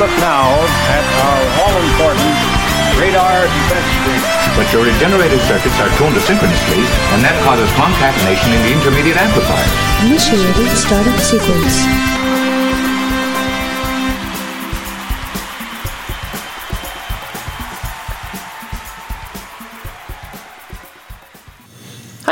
look now at our all-important radar defense screen. But your regenerated circuits are tuned asynchronously, and that causes concatenation in the intermediate amplifiers. Initiating startup sequence.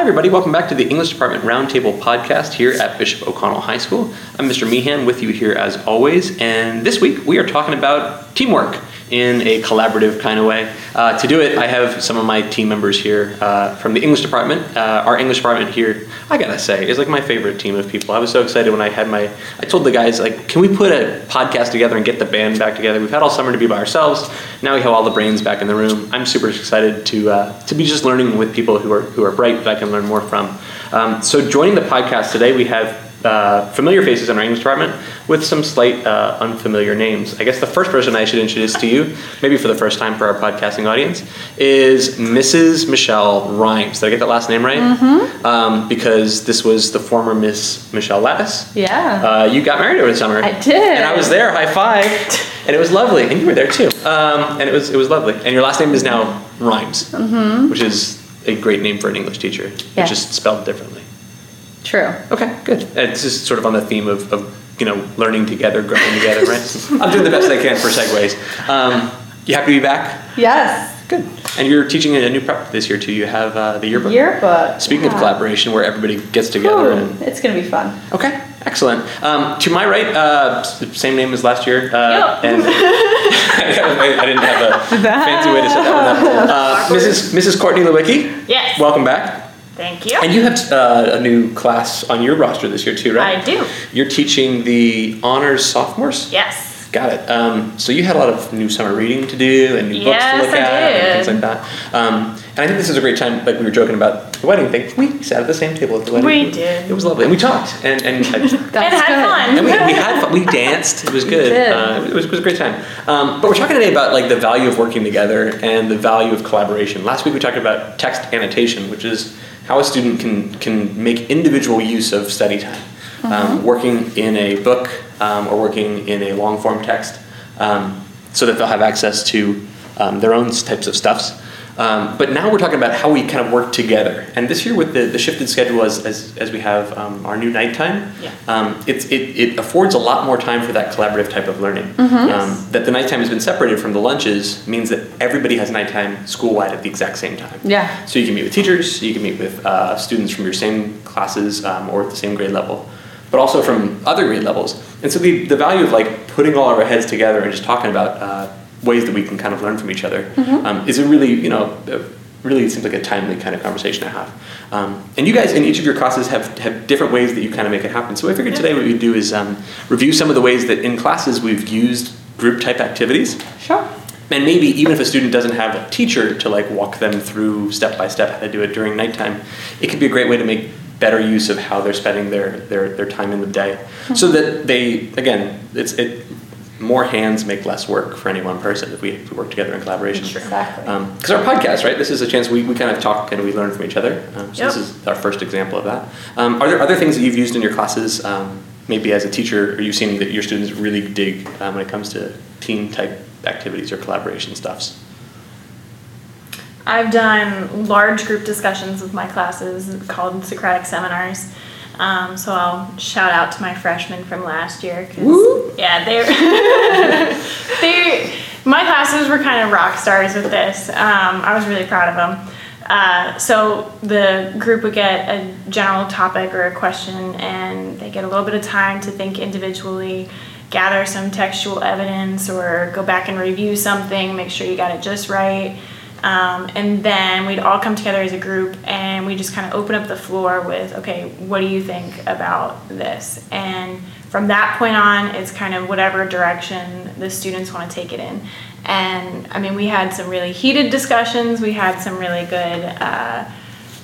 Everybody. Welcome back to the English Department Roundtable podcast here at Bishop O'Connell High School. I'm Mr. Meehan with you here as always, and this week we are talking about teamwork in a collaborative kind of way. Uh, to do it, I have some of my team members here uh, from the English department. Uh, our English department here, I gotta say, is like my favorite team of people. I was so excited when I had my, I told the guys, like, can we put a podcast together and get the band back together? We've had all summer to be by ourselves. Now we have all the brains back in the room. I'm super excited to, uh, to be just learning with people who are, who are bright that I can learn more from. Um, so joining the podcast today, we have uh, familiar faces in our English department with some slight uh, unfamiliar names. I guess the first person I should introduce to you, maybe for the first time for our podcasting audience, is Mrs. Michelle Rhymes. Did I get that last name right? Mm-hmm. Um, because this was the former Miss Michelle Lattis. Yeah. Uh, you got married over the summer. I did. And I was there, high five, and it was lovely. And you were there too. Um, and it was it was lovely. And your last name is now Rhymes, mm-hmm. which is a great name for an English teacher. Yeah. It's just spelled differently. True. Okay, good. And this is sort of on the theme of, of you know learning together, growing together, right? I'm doing the best I can for segues. Um, you happy to be back? Yes. Good. And you're teaching a new prep this year too. You have uh, the yearbook. Yearbook. Speaking of collaboration, where everybody gets together Ooh, and it's gonna be fun. Okay, excellent. Um, to my right, uh, same name as last year, uh, Yep. and I didn't have a fancy way to set that one up. Uh, Mrs. Mrs. Courtney Lewicki. Yes. Welcome back. Thank you. And you have uh, a new class on your roster this year too, right? I do. You're teaching the honors sophomores. Yes. Got it. Um, so you had a lot of new summer reading to do and new books to look I at and things like that. Um, and I think this is a great time, like we were joking about the wedding thing. We sat at the same table at the wedding. We did. It was lovely, and we talked, and and, I, and had fun. and we, we had fun. We danced. It was good. Uh, it, was, it was a great time. Um, but we're talking today about like the value of working together and the value of collaboration. Last week we talked about text annotation, which is how a student can can make individual use of study time, um, working in a book um, or working in a long form text, um, so that they'll have access to um, their own types of stuffs. Um, but now we're talking about how we kind of work together. And this year, with the, the shifted schedule as, as, as we have um, our new Knight Time, Yeah. um, it's, it, it affords a lot more time for that collaborative type of learning. Um, that the Knight Time has been separated from the lunches means that everybody has Knight Time school wide at the exact same time. Yeah. So you can meet with teachers, you can meet with uh, students from your same classes um, or at the same grade level, but also from other grade levels. And so the, the value of like putting all of our heads together and just talking about uh, ways that we can kind of learn from each other um, is a really, you know, really it seems like a timely kind of conversation to have. Um, and you guys in each of your classes have, have different ways that you kind of make it happen. So I figured today what we'd do is um, review some of the ways that in classes we've used group type activities Sure. and maybe even if a student doesn't have a teacher to like walk them through step by step how to do it during Knight Time, it could be a great way to make better use of how they're spending their, their, their time in the day. So that they, again, it's it more hands make less work for any one person if we, if we work together in collaboration. Exactly. Because our podcast, right? This is a chance we, we kind of talk and we learn from each other. Um, so this is our first example of that. Um, are there other things that you've used in your classes, um, maybe as a teacher, or you've seen that your students really dig um, when it comes to team type activities or collaboration stuffs? I've done large group discussions with my classes called Socratic seminars. Um, so I'll shout out to my freshmen from last year because yeah, they're they my classes were kind of rock stars with this. Um, I was really proud of them. Uh, so the group would get a general topic or a question, and they get a little bit of time to think individually, gather some textual evidence, or go back and review something, make sure you got it just right. Um, and then we'd all come together as a group and we just kind of open up the floor with, okay, what do you think about this? And from that point on, it's kind of whatever direction the students want to take it in. And I mean, we had some really heated discussions. We had some really good, uh,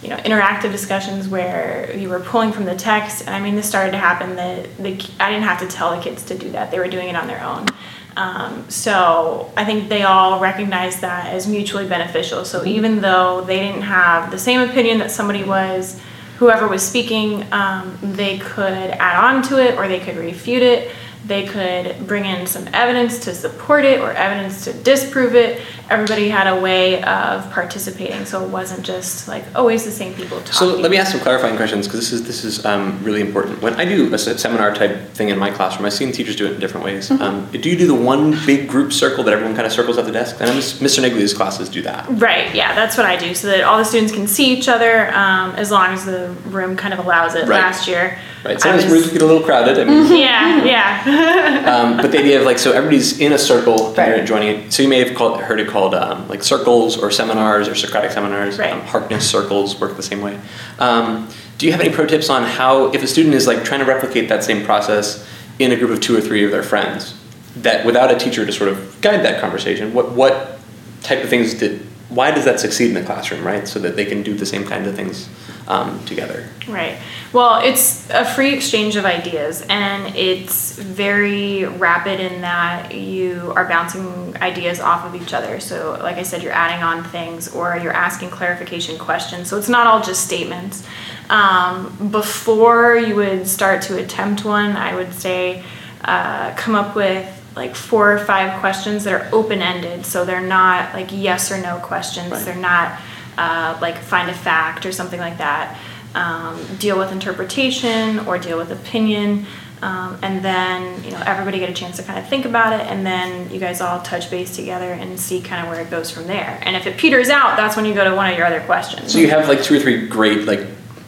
you know, interactive discussions where you were pulling from the text. And I mean, this started to happen that the, I didn't have to tell the kids to do that; they were doing it on their own. Um, so I think they all recognized that as mutually beneficial. So even though they didn't have the same opinion that somebody was, whoever was speaking, um, they could add on to it or they could refute it. They could bring in some evidence to support it or evidence to disprove it. Everybody had a way of participating, so it wasn't just like always the same people talking. So let me ask some clarifying questions because this is this is um, really important. When I do a seminar type thing in my classroom, I've seen teachers do it in different ways. Mm-hmm. Um, do you do the one big group circle that everyone kind of circles at the desk? Know Mr. Negli's classes do that. Right, yeah, that's what I do, so that all the students can see each other, um, as long as the room kind of allows it. Right. Last year, Right. I Sometimes was- rooms get a little crowded. I mean, Yeah, yeah, um, but the idea of like so everybody's in a circle and Right. you're joining it. So you may have called, heard it called um, like circles or seminars or Socratic seminars. Right. Um, Harkness circles work the same way. Um, do you have any pro tips on how if a student is like trying to replicate that same process in a group of two or three of their friends, that without a teacher to sort of guide that conversation, what what type of things did why does that succeed in the classroom, right? So that they can do the same kind of things um, together. right. Well, it's a free exchange of ideas, and it's very rapid in that you are bouncing ideas off of each other. So, like I said, you're adding on things or you're asking clarification questions. So, it's not all just statements. Um, before you would start to attempt one, I would say uh, come up with like four or five questions that are open ended. So, they're not like yes or no questions, Right. they're not uh, like find a fact or something like that. Um, deal with interpretation or deal with opinion. Um, and then you know everybody get a chance to kind of think about it, and then you guys all touch base together and see kind of where it goes from there. And if it peters out, that's when you go to one of your other questions. So you have like two or three great like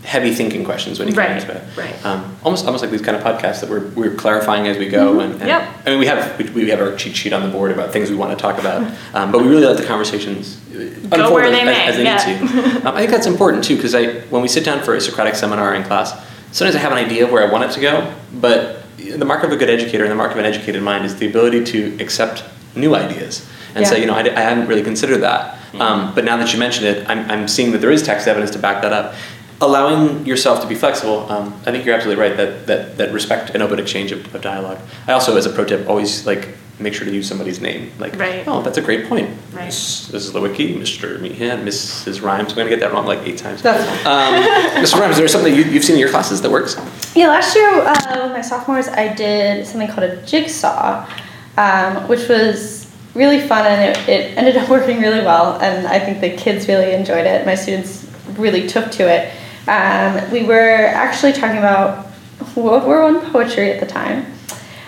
heavy thinking questions when you Right, come into it. right. Um, almost almost like these kind of podcasts that we're, we're clarifying as we go. And, and Mm-hmm. Yep. I mean, we have we, we have our cheat sheet on the board about things we want to talk about, um, but we really let the conversations unfold where they as- may, as they yeah. need to. Um, I think that's important too because I when we sit down for a Socratic seminar in class, sometimes I have an idea of where I want it to go, but the mark of a good educator and the mark of an educated mind is the ability to accept new ideas and Yeah. say, you know, I, I hadn't really considered that. Um, but now that you mention it, I'm, I'm seeing that there is text evidence to back that up. Allowing yourself to be flexible, um, I think you're absolutely right that, that, that respect and open exchange of, of dialogue. I also, as a pro tip, always like make sure to use somebody's name. Like, Right. oh, that's a great point. Right. This, this is Lewicki, Mr. Meehan, Mrs. Rhymes. I'm going to get that wrong like eight times. That's Um, Mr. Rhymes, is there something you, you've seen in your classes that works? Yeah, last year uh, with my sophomores, I did something called a jigsaw, um, which was really fun and it, it ended up working really well. And I think the kids really enjoyed it. My students really took to it. Um, we were actually talking about World War One poetry at the time.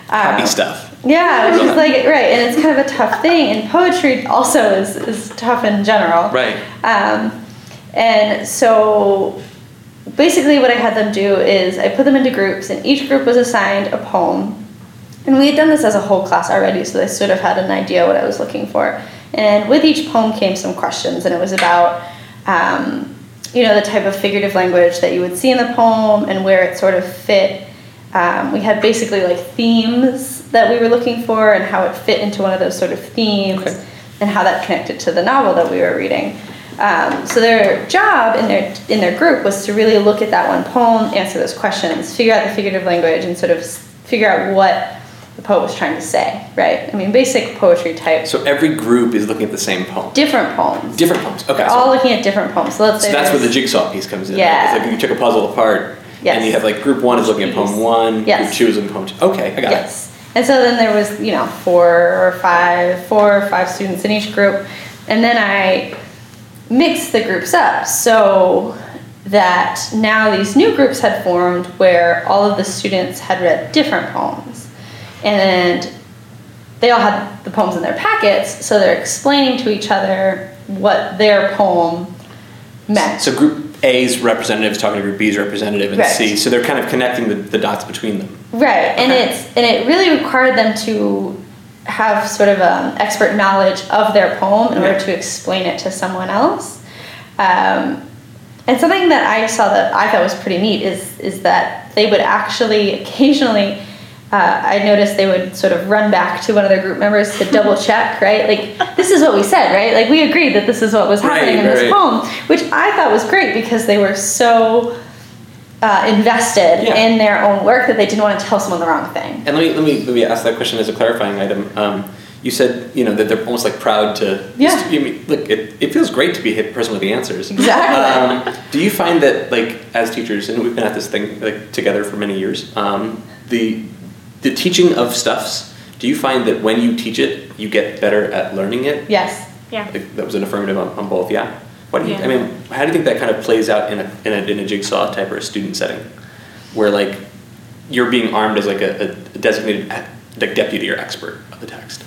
Happy Um, stuff. Yeah, which is like right, and it's kind of a tough thing. And poetry also is, is tough in general. Right. Um, and so basically, what I had them do is I put them into groups, and each group was assigned a poem. And we had done this as a whole class already, so they sort of had an idea what I was looking for. And with each poem came some questions, and it was about, um, you know, the type of figurative language that you would see in the poem and where it sort of fit. Um, we had basically like themes that we were looking for and how it fit into one of those sort of themes Okay. and how that connected to the novel that we were reading. Um, so their job in their in their group was to really look at that one poem, answer those questions, figure out the figurative language, and sort of figure out what the poet was trying to say. Right? I mean, basic poetry type, So every group is looking at the same poem. different poems. Different poems. Okay. They're so- all looking at different poems. So let's So that's where the jigsaw piece comes in. right? Yeah. It's like you took a puzzle apart, Yes. and you have like group one is looking at poem one, Yes. group two is looking at poem two. Okay, I got it. Yes. And so then there was, you know, four or five, four or five students in each group. And then I mixed the groups up so that now these new groups had formed where all of the students had read different poems. And they all had the poems in their packets, so they're explaining to each other what their poem meant. So group A's representative is talking to group B's representative and Right. C. So they're kind of connecting the, the dots between them. Right, and it's and it really required them to have sort of um, expert knowledge of their poem in order to explain it to someone else. Um, and something that I saw that I thought was pretty neat is is that they would actually occasionally. Uh, I noticed they would sort of run back to one of their group members to double check, right? Like, this is what we said, right? Like, we agreed that this is what was happening Right, in this right. poem, which I thought was great because they were so uh, invested Yeah. in their own work that they didn't want to tell someone the wrong thing. And let me let me let me ask that question as a clarifying item. Um, you said you know that they're almost like proud to. Yeah. I mean, look, it, it feels great to be a person with the answers. Exactly. Um, do you find that like as teachers, and we've been at this thing like together for many years, um, the the teaching of stuffs. Do you find that when you teach it, you get better at learning it? Yes. Yeah. Like, that was an affirmative on, on both. Yeah. What do you? Yeah. I mean, how do you think that kind of plays out in a in a, in a jigsaw type or a student setting, where like you're being armed as like a, a designated like deputy or expert of the text?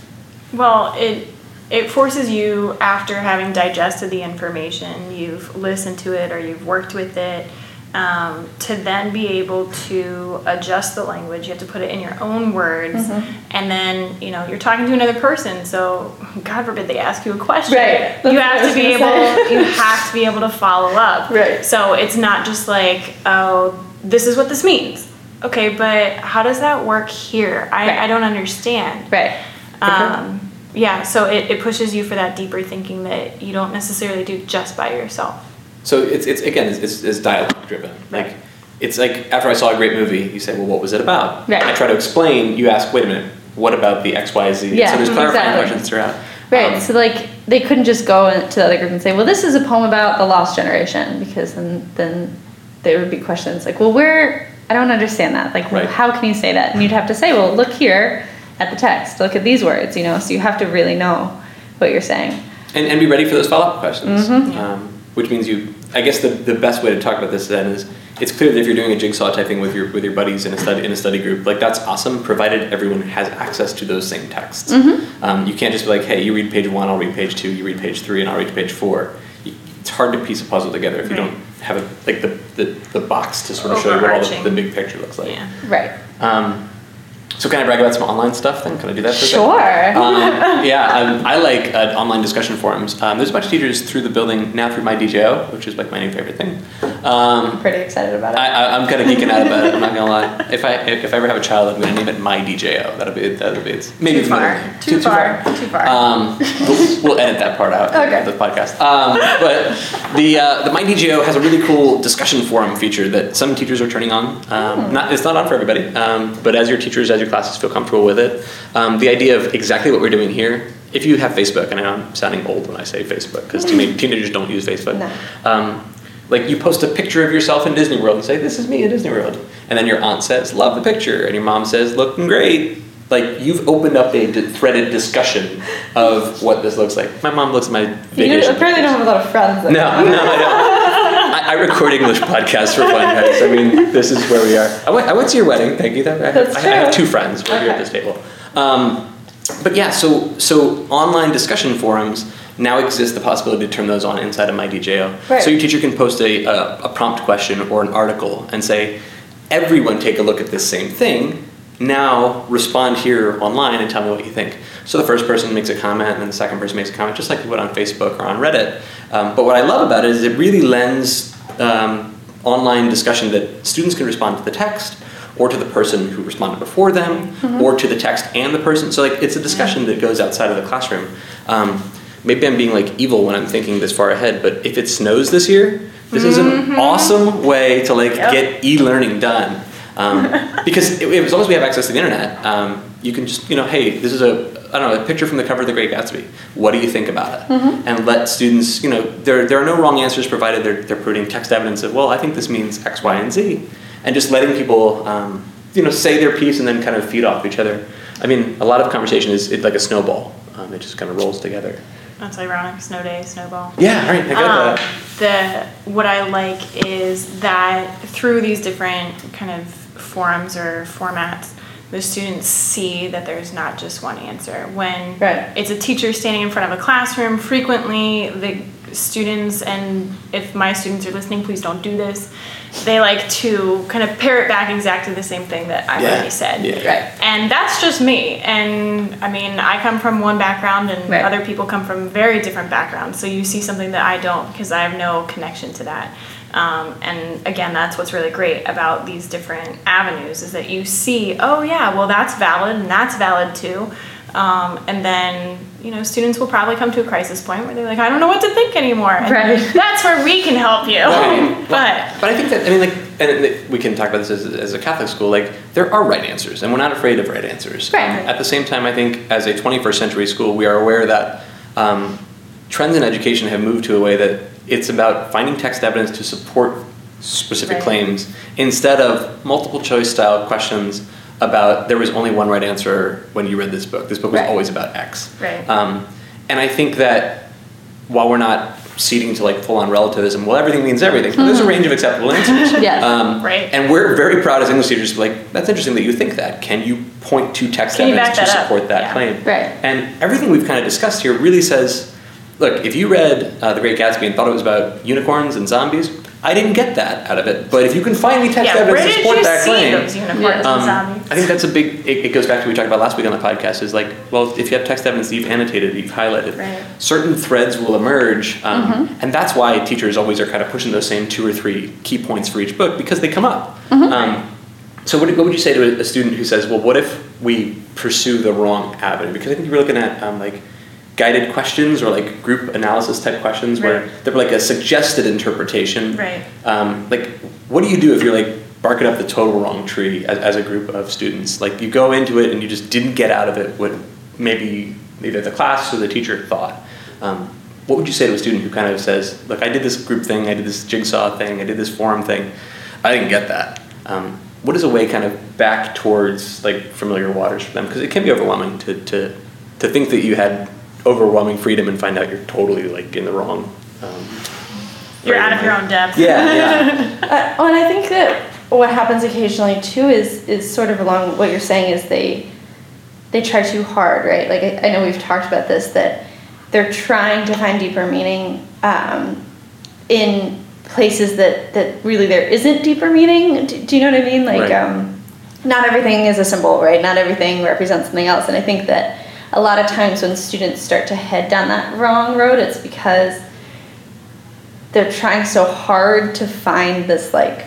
Well, it it forces you after having digested the information, you've listened to it or you've worked with it, um, to then be able to adjust the language. You have to put it in your own words, Mm-hmm. and then you know you're talking to another person. So God forbid they ask you a question. Right. You That's what I have to be able. say. You have to be able to follow up. Right. So it's not just like oh this is what this means. Okay, but how does that work here? I, Right. I don't understand. Right. Um, yeah, so it, it pushes you for that deeper thinking that you don't necessarily do just by yourself. So it's, it's again it's, it's, it's dialogue driven. Like it's like after I saw a great movie, you say, well, what was it about? Right. I try to explain. You ask, wait a minute, what about the X Y Z? Yeah, so there's clarifying exactly. questions throughout. Right. Um, so like they couldn't just go to the other group and say, "Well, this is a poem about the lost generation," because then then there would be questions like, "Well, where? I don't understand that. Like, Right. how can you say that?" And you'd have to say, "Well, look here at the text. Look at these words." You know, so you have to really know what you're saying. and, and be ready for those follow up questions. Mm-hmm. Um, which means you. I guess the, the best way to talk about this then is it's clear that if you're doing a jigsaw type thing with your with your buddies in a study in a study group, like that's awesome, provided everyone has access to those same texts. Mm-hmm. Um, you can't just be like, hey, you read page one, I'll read page two, you read page three, and I'll read page four. You- It's hard to piece a puzzle together if you don't have a, like the, the, the box to sort of show you what all the, the big picture looks like. Yeah. Right. Um, so can I brag about some online stuff then? Can I do that? For? Sure. Um, yeah, um, I like uh, online discussion forums. Um, there's a bunch of teachers through the building now through my DJO, which is like my new favorite thing. Um, Pretty excited about it. I, I, I'm kind of geeking out about it. I'm not gonna lie. If I if I ever have a child, I'm gonna name it my DJO. That'll be that'll be it's maybe Too far. name. Too far. Too far. Um, we'll, we'll edit that part out Okay. the podcast. Um, but the uh, the My DJO has a really cool discussion forum feature that some teachers are turning on. Um, not it's not on for everybody, um, but as your teachers, as your classes feel comfortable with it, um, the idea of exactly what we're doing here. If you have Facebook, and I know I'm sounding old when I say Facebook because teenagers don't use Facebook. No. Um, like you post a picture of yourself in Disney World and say, "This is me in Disney World," and then your aunt says, "Love the picture," and your mom says, "Looking great." Like you've opened up a d- threaded discussion of what this looks like. My mom looks at my you vacation. apparently don't have a lot of friends. that- No, no, I don't. I, I record English podcasts for fun, guys. I mean, this is where we are. I went, I went to your wedding. Thank you. I, That's I, I have two friends. We're here at this table. Um, but yeah, so so online discussion forums now exist the possibility to turn those on inside of my DJO. Right. So your teacher can post a, a, a prompt question or an article and say, everyone take a look at this same thing. Now respond here online and tell me what you think. So the first person makes a comment, and then the second person makes a comment, just like you would on Facebook or on Reddit. Um, but what I love about it is it really lends um, online discussion that students can respond to the text, or to the person who responded before them, or to the text and the person. So like it's a discussion that goes outside of the classroom. Um, maybe I'm being like evil when I'm thinking this far ahead, but if it snows this year, this is an awesome way to like Yep. get e-learning done. Um, because it, as long as we have access to the internet, um, you can just you know, hey, this is a I don't know a picture from the cover of The Great Gatsby. What do you think about it? And let students, you know, there there are no wrong answers provided they're they're putting text evidence of well, I think this means X, Y, and Z, and just letting people um, you know say their piece and then kind of feed off each other. I mean, a lot of conversation is it, like a snowball. Um, it just kind of rolls together. That's ironic. Snow day, snowball. Yeah, right. I got Um, that. the what I like is that through these different kind of forums or formats, the students see that there's not just one answer. When Right. it's a teacher standing in front of a classroom, frequently the students and if my students are listening, please don't do this. They like to kind of parrot back exactly the same thing that I've Yeah. already said. Yeah. Right. And that's just me. And I mean, I come from one background, and Right. other people come from very different backgrounds. So you see something that I don't because I have no connection to that. Um, and again, that's what's really great about these different avenues is that you see, oh yeah, well that's valid, and that's valid too. Um, and then you know, students will probably come to a crisis point where they're like, I don't know what to think anymore. And Right. That's where we can help you. Right. but But I think that I mean, like, and we can talk about this as, as a Catholic school. Like, there are right answers, and we're not afraid of right answers. Right. Um, at the same time, I think as a 21st century school, we are aware that um, trends in education have moved to a way that it's about finding text evidence to support specific Right. claims instead of multiple choice style questions about there was only one right answer when you read this book. This book was Right. always about X. Right. Um, and I think that while we're not ceding to like full on relativism, well, everything means everything. There's a range of acceptable answers. Yes. Um, Right. And we're very proud as English teachers. Like that's interesting that you think that. Can you point to text Can evidence to that up? support that Yeah. claim? Right. And everything we've kind of discussed here really says, look, if you read uh, The Great Gatsby and thought it was about unicorns and zombies, I didn't get that out of it. But if you can find me text Yeah, evidence to support that see claim, those unicorns um, and zombies? I think that's a big. It, it goes back to what we talked about last week on the podcast. Is like, well, if you have text evidence that you've annotated, you've highlighted, Right. Mm-hmm. certain threads will emerge, um, and that's why teachers always are kind of pushing those same two or three key points for each book because they come up. Mm-hmm. Um, so, what, what would you say to a, a student who says, "Well, what if we pursue the wrong avenue?" Because I think you're looking at um, like guided questions or like group analysis type questions where Right. they're like a suggested interpretation. Right. Um, like, what do you do if you're like barking up the total wrong tree as, as a group of students? Like, you go into it and you just didn't get out of it what maybe either the class or the teacher thought. Um, what would you say to a student who kind of says, "Look, I did this group thing, I did this jigsaw thing, I did this forum thing, I didn't get that." Um, what is a way kind of back towards like familiar waters for them? Because it can be overwhelming to, to to think that you had overwhelming freedom and find out you're totally like in the wrong. Um, You're frame out of your own depth. Yeah, yeah. Uh, oh, and I think that what happens occasionally too is is sort of along what you're saying is they they try too hard, right? Like I, I know we've talked about this that they're trying to find deeper meaning um, in places that that really there isn't deeper meaning. Do, do you know what I mean? Like Right. um, not everything is a symbol, right? Not everything represents something else, and I think that a lot of times when students start to head down that wrong road, it's because they're trying so hard to find this like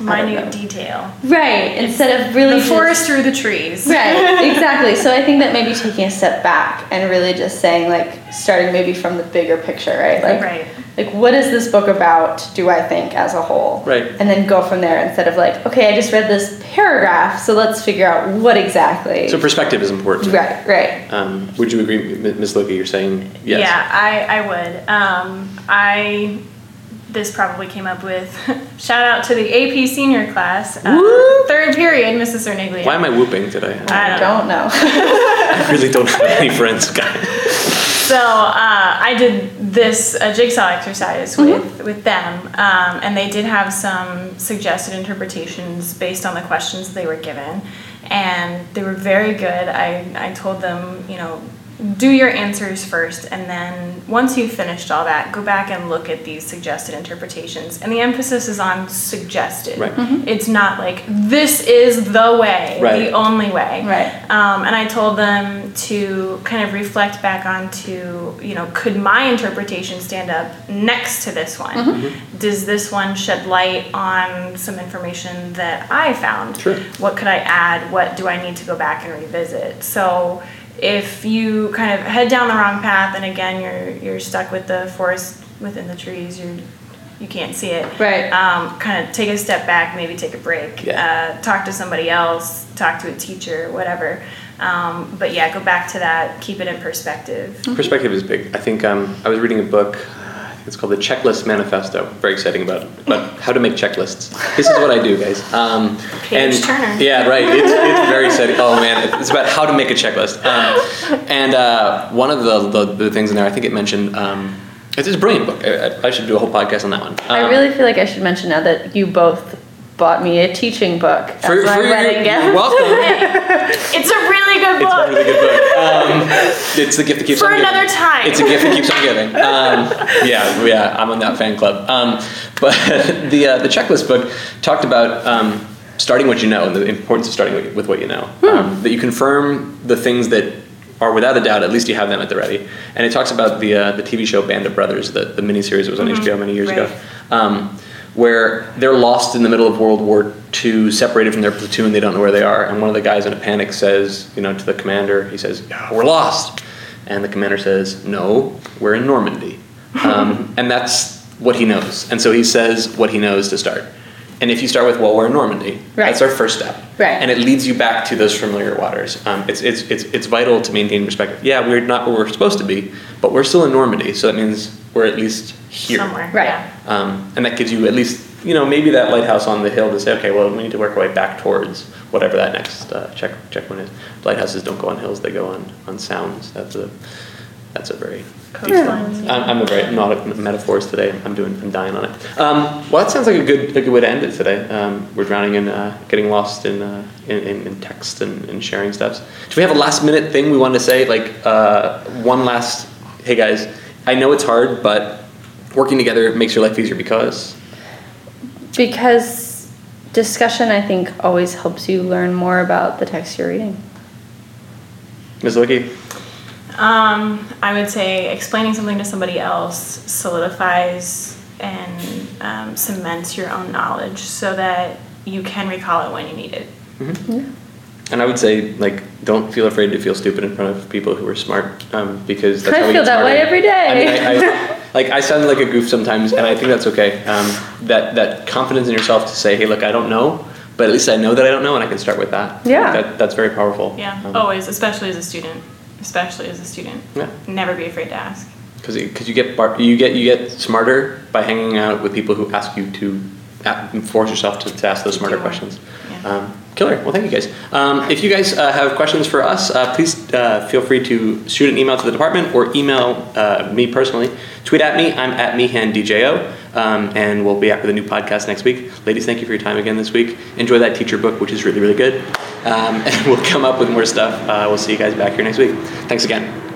I don't know. Minute detail. right instead of really the just- forest through the trees. right exactly so i think that maybe taking a step back and really just saying like starting maybe from the bigger picture right like Right. Like what is this book about do i think as a whole Right. and then go from there instead of like okay i just read this paragraph so let's figure out what exactly So perspective is important. right right Um, would you agree, M- Ms. Loki? You're saying yes. Yeah, I, I would. Um, I this probably came up with shout out to the AP senior class, uh, third period, Mrs. Cerniglia. Why am I whooping today? I i don't know. don't know I really don't have any friends, guys. So uh, I did this uh, jigsaw exercise with with them, um, and they did have some suggested interpretations based on the questions they were given, and they were very good. I I told them, you know, do your answers first, and then once you've finished all that, go back and look at these suggested interpretations. And the emphasis is on suggested. Right. It's not like this is the way, Right. the only way. Right. Um, and I told them to kind of reflect back onto, you know, could my interpretation stand up next to this one? Mm-hmm. Does this one shed light on some information that I found? Sure. What could I add? What do I need to go back and revisit? So if you kind of head down the wrong path and again you're you're stuck with the forest within the trees, you're you can't see it. Right. Um, kind of take a step back, maybe take a break. Yeah. Uh, talk to somebody else, talk to a teacher, whatever. Um, but yeah, go back to that, keep it in perspective. Perspective is big. I think um, I was reading a book. I it's called the Checklist Manifesto. Very exciting about about how to make checklists. This is what I do, guys. Um, Page and turner. yeah, right. It's, it's very exciting. Oh man, it's about how to make a checklist. Um, and uh, one of the, the the things in there, I think it mentioned. Um, it's a brilliant book. I, I- I should do a whole podcast on that one. i Um, really feel like i should mention now that you both bought me a teaching book as for, my for your, wedding gift welcome. It's a really good book. It's a really good book. Um, it's the gift that keeps For on giving. another time. It's a gift that keeps on giving. Um, yeah, yeah, I'm on that fan club. Um, but the uh, the checklist book talked about um, starting what you know and the importance of starting with, with what you know. Um, that you confirm the things that are without a doubt. At least you have them at the ready. And it talks about the uh, the TV show Band of Brothers, the the miniseries that was on HBO many years ago. Um, where they're lost in the middle of World War II, separated from their platoon, they don't know where they are, and one of the guys in a panic says, you know, to the commander, he says, "Yeah, "We're lost," and the commander says, "No, we're in Normandy," um, and that's what he knows, and so he says what he knows to start. And if you start with, "Well, we're in Normandy," Right. that's our first step, Right. and it leads you back to those familiar waters. Um, it's, it's, it's, it's vital to maintain perspective. Yeah, we're not where we're supposed to be, but we're still in Normandy, so that means we're at least here. Somewhere. Right. Yeah. Um, and that gives you at least you know, maybe that lighthouse on the hill to say, okay, well, we need to work our way back towards whatever that next uh, check checkpoint is. Lighthouses don't go on hills; they go on on sounds. That's a that's a very Coastlines. I'm, I'm a very I'm not at metaphors today. I'm doing I'm dying on it. Um, well, that sounds like a good a good way to end it today. Um, we're drowning in uh, getting lost in, uh, in, in in text and, and sharing stuff. Do we have a last minute thing we want to say? Like uh, one last, hey guys, I know it's hard, but working together makes your life easier because Because discussion, I think, always helps you learn more about the text you're reading. Ms. Lewicki. Um, I would say explaining something to somebody else solidifies and um, cements your own knowledge so that you can recall it when you need it. And I would say, like, don't feel afraid to feel stupid in front of people who are smart, um, because that's I how we feel get that way every day. I mean, I, I, like, I sound like a goof sometimes, and I think that's okay. Um, that that confidence in yourself to say, hey, look, I don't know, but at least I know that I don't know, and I can start with that. Yeah. That, that's very powerful. Yeah, Um, always, especially as a student. Especially as a student. Yeah. Never be afraid to ask. because because you get bar- you get you get smarter by hanging out with people who ask you to a- force yourself to, to ask those smarter questions. Yeah. Um, killer. Well, thank you guys. Um, if you guys uh, have questions for us, uh, please uh, feel free to shoot an email to the department or email uh, me personally. Tweet at me. I'm at meehandjo. Um, and we'll be back with a new podcast next week. Ladies, thank you for your time again this week. Enjoy that teacher book, which is really, really good. Um, and we'll come up with more stuff. Uh, we'll see you guys back here next week. Thanks again.